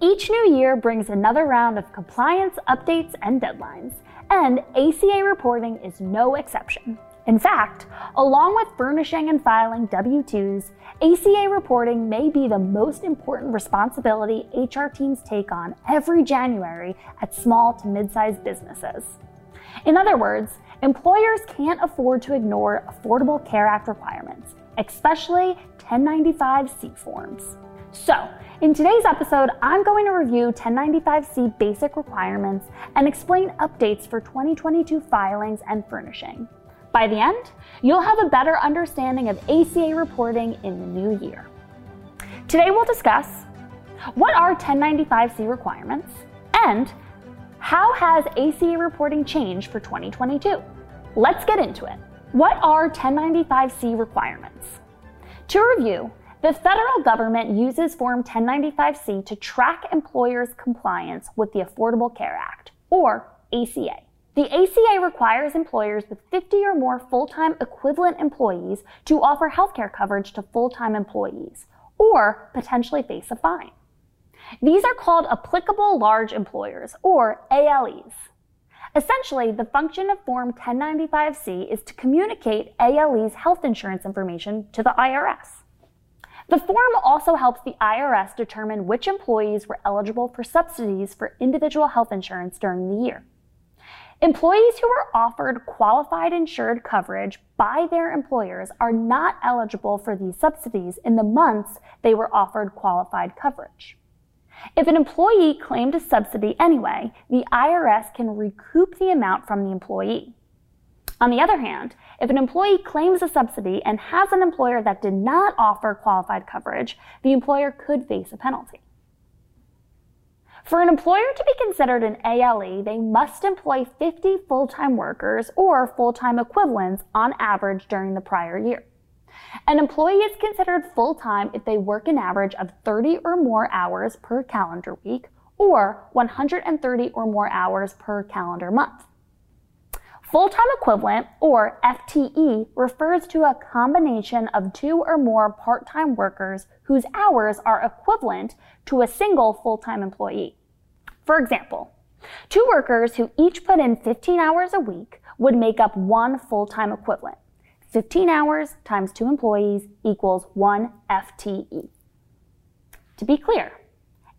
Each new year brings another round of compliance updates and deadlines, and ACA reporting is no exception. In fact, along with furnishing and filing W 2s, ACA reporting may be the most important responsibility HR teams take on every January at small to mid sized businesses. In other words, employers can't afford to ignore Affordable Care Act requirements, especially 1095C forms. So, in today's episode, I'm going to review 1095C basic requirements and explain updates for 2022 filings and furnishing. By the end, you'll have a better understanding of ACA reporting in the new year. Today, we'll discuss what are 1095C requirements and how has ACA reporting changed for 2022? Let's get into it. What are 1095C requirements? To review, the federal government uses Form 1095C to track employers' compliance with the Affordable Care Act, or ACA. The ACA requires employers with 50 or more full time equivalent employees to offer healthcare coverage to full time employees, or potentially face a fine. These are called applicable large employers, or ALEs. Essentially, the function of Form 1095C is to communicate ALE's health insurance information to the IRS. The form also helps the IRS determine which employees were eligible for subsidies for individual health insurance during the year. Employees who were offered qualified insured coverage by their employers are not eligible for these subsidies in the months they were offered qualified coverage. If an employee claimed a subsidy anyway, the IRS can recoup the amount from the employee. On the other hand, if an employee claims a subsidy and has an employer that did not offer qualified coverage, the employer could face a penalty. For an employer to be considered an ALE, they must employ 50 full-time workers or full-time equivalents on average during the prior year. An employee is considered full-time if they work an average of 30 or more hours per calendar week or 130 or more hours per calendar month. Full-time equivalent, or FTE, refers to a combination of two or more part-time workers whose hours are equivalent to a single full-time employee. For example, two workers who each put in 15 hours a week would make up one full-time equivalent. 15 hours times two employees equals one FTE. To be clear,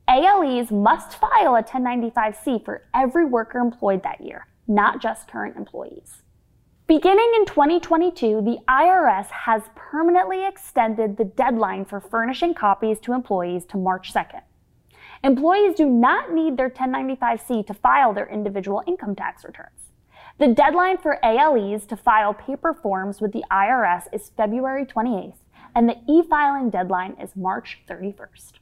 ALEs must file a 1095C for every worker employed that year, not just current employees. Beginning in 2022, the IRS has permanently extended the deadline for furnishing copies to employees to March 2nd. Employees do not need their 1095C to file their individual income tax returns. The deadline for ALEs to file paper forms with the IRS is February 28th, and the e-filing deadline is March 31st.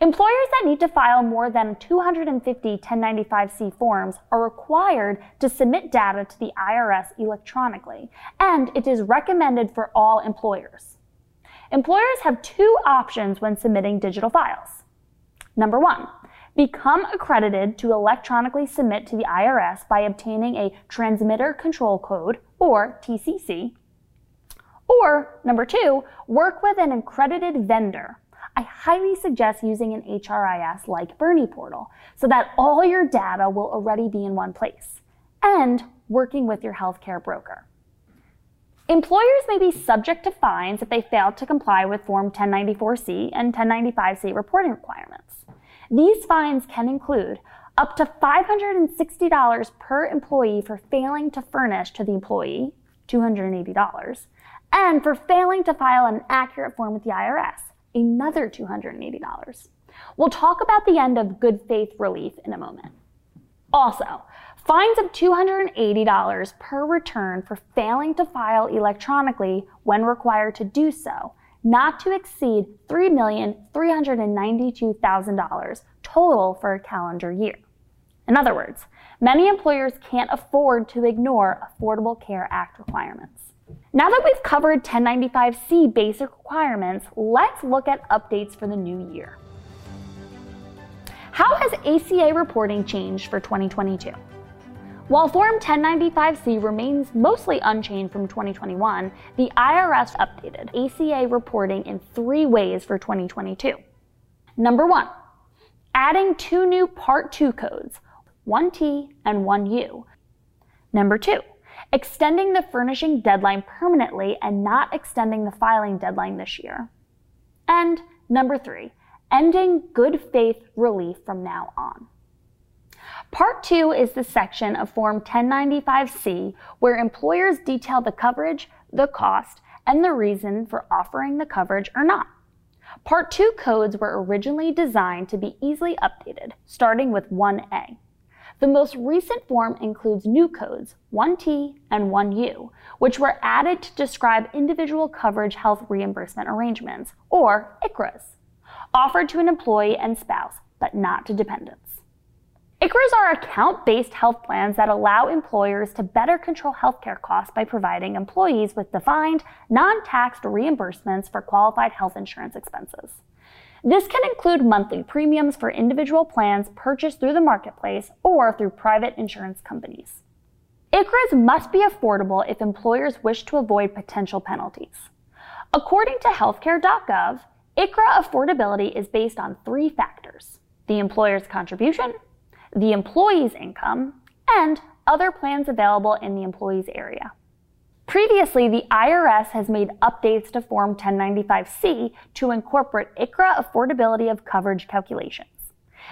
Employers that need to file more than 250 1095C forms are required to submit data to the IRS electronically, and it is recommended for all employers. Employers have two options when submitting digital files. Number one, become accredited to electronically submit to the IRS by obtaining a Transmitter Control Code, or TCC. Or, number two, work with an accredited vendor I highly suggest using an HRIS like Bernie Portal so that all your data will already be in one place and working with your healthcare broker. Employers may be subject to fines if they fail to comply with Form 1094C and 1095C reporting requirements. These fines can include up to $560 per employee for failing to furnish to the employee, $280, and for failing to file an accurate form with the IRS, another $280. We'll talk about the end of good faith relief in a moment. Also, fines of $280 per return for failing to file electronically when required to do so, not to exceed $3,392,000 total for a calendar year. In other words, many employers can't afford to ignore Affordable Care Act requirements. Now that we've covered 1095C basic requirements, let's look at updates for the new year. How has ACA reporting changed for 2022? While Form 1095C remains mostly unchanged from 2021, the IRS updated ACA reporting in three ways for 2022. Number one, adding two new Part 2 codes, 1T and 1U. Number two, extending the furnishing deadline permanently and not extending the filing deadline this year. And number three, ending good faith relief from now on. Part 2 is the section of Form 1095C where employers detail the coverage, the cost, and the reason for offering the coverage or not. Part 2 codes were originally designed to be easily updated, starting with 1A. The most recent form includes new codes, 1T and 1U, which were added to describe individual coverage health reimbursement arrangements, or ICHRAs, offered to an employee and spouse, but not to dependents. ICHRAs are account based health plans that allow employers to better control healthcare costs by providing employees with defined, non taxed reimbursements for qualified health insurance expenses. This can include monthly premiums for individual plans purchased through the marketplace or through private insurance companies. ICHRAs must be affordable if employers wish to avoid potential penalties. According to healthcare.gov, ICHRA affordability is based on three factors the employer's contribution, the employee's income, and other plans available in the employee's area. Previously, the IRS has made updates to Form 1095C to incorporate ICHRA affordability of coverage calculations.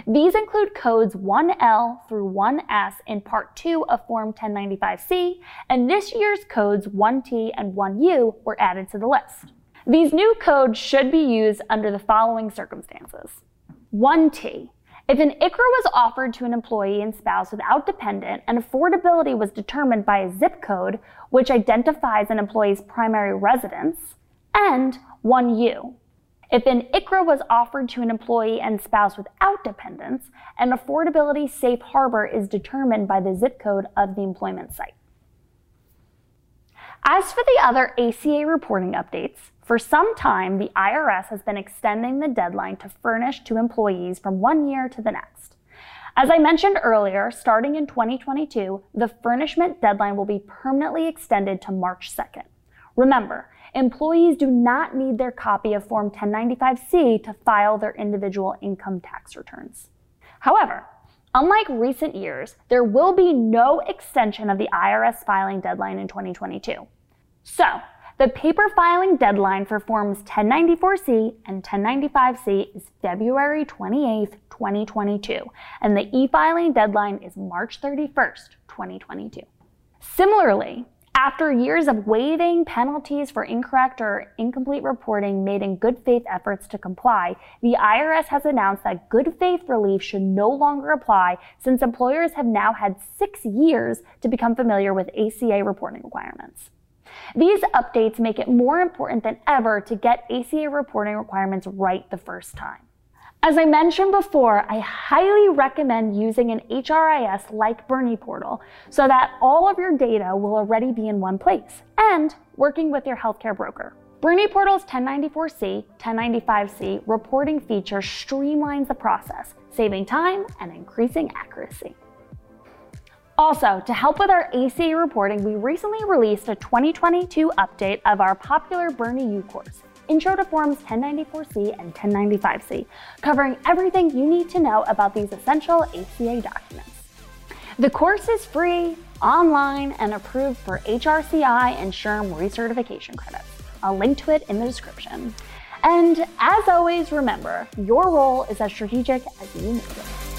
These include codes 1L through 1S in Part 2 of Form 1095C, and this year's codes 1T and 1U were added to the list. These new codes should be used under the following circumstances. 1T if an ICHRA was offered to an employee and spouse without dependent and affordability was determined by a zip code, which identifies an employee's primary residence, and 1U. If an ICHRA was offered to an employee and spouse without dependents, an affordability safe harbor is determined by the zip code of the employment site. As for the other ACA reporting updates, for some time, the IRS has been extending the deadline to furnish to employees from one year to the next. As I mentioned earlier, starting in 2022, the furnishment deadline will be permanently extended to March 2nd. Remember, employees do not need their copy of Form 1095C to file their individual income tax returns. However, unlike recent years, there will be no extension of the IRS filing deadline in 2022. So, the paper filing deadline for Forms 1094C and 1095C is February 28, 2022, and the e-filing deadline is March 31st, 2022. Similarly, after years of waiving penalties for incorrect or incomplete reporting made in good faith efforts to comply, the IRS has announced that good faith relief should no longer apply since employers have now had six years to become familiar with ACA reporting requirements. These updates make it more important than ever to get ACA reporting requirements right the first time. As I mentioned before, I highly recommend using an HRIS like Bernie Portal so that all of your data will already be in one place and working with your healthcare broker. Bernie Portal's 1094C, 1095C reporting feature streamlines the process, saving time and increasing accuracy. Also, to help with our ACA reporting, we recently released a 2022 update of our popular Bernie U course, Intro to Forms 1094C and 1095C, covering everything you need to know about these essential ACA documents. The course is free, online, and approved for HRCI and SHRM recertification credits. I'll link to it in the description. And as always, remember, your role is as strategic as you make it.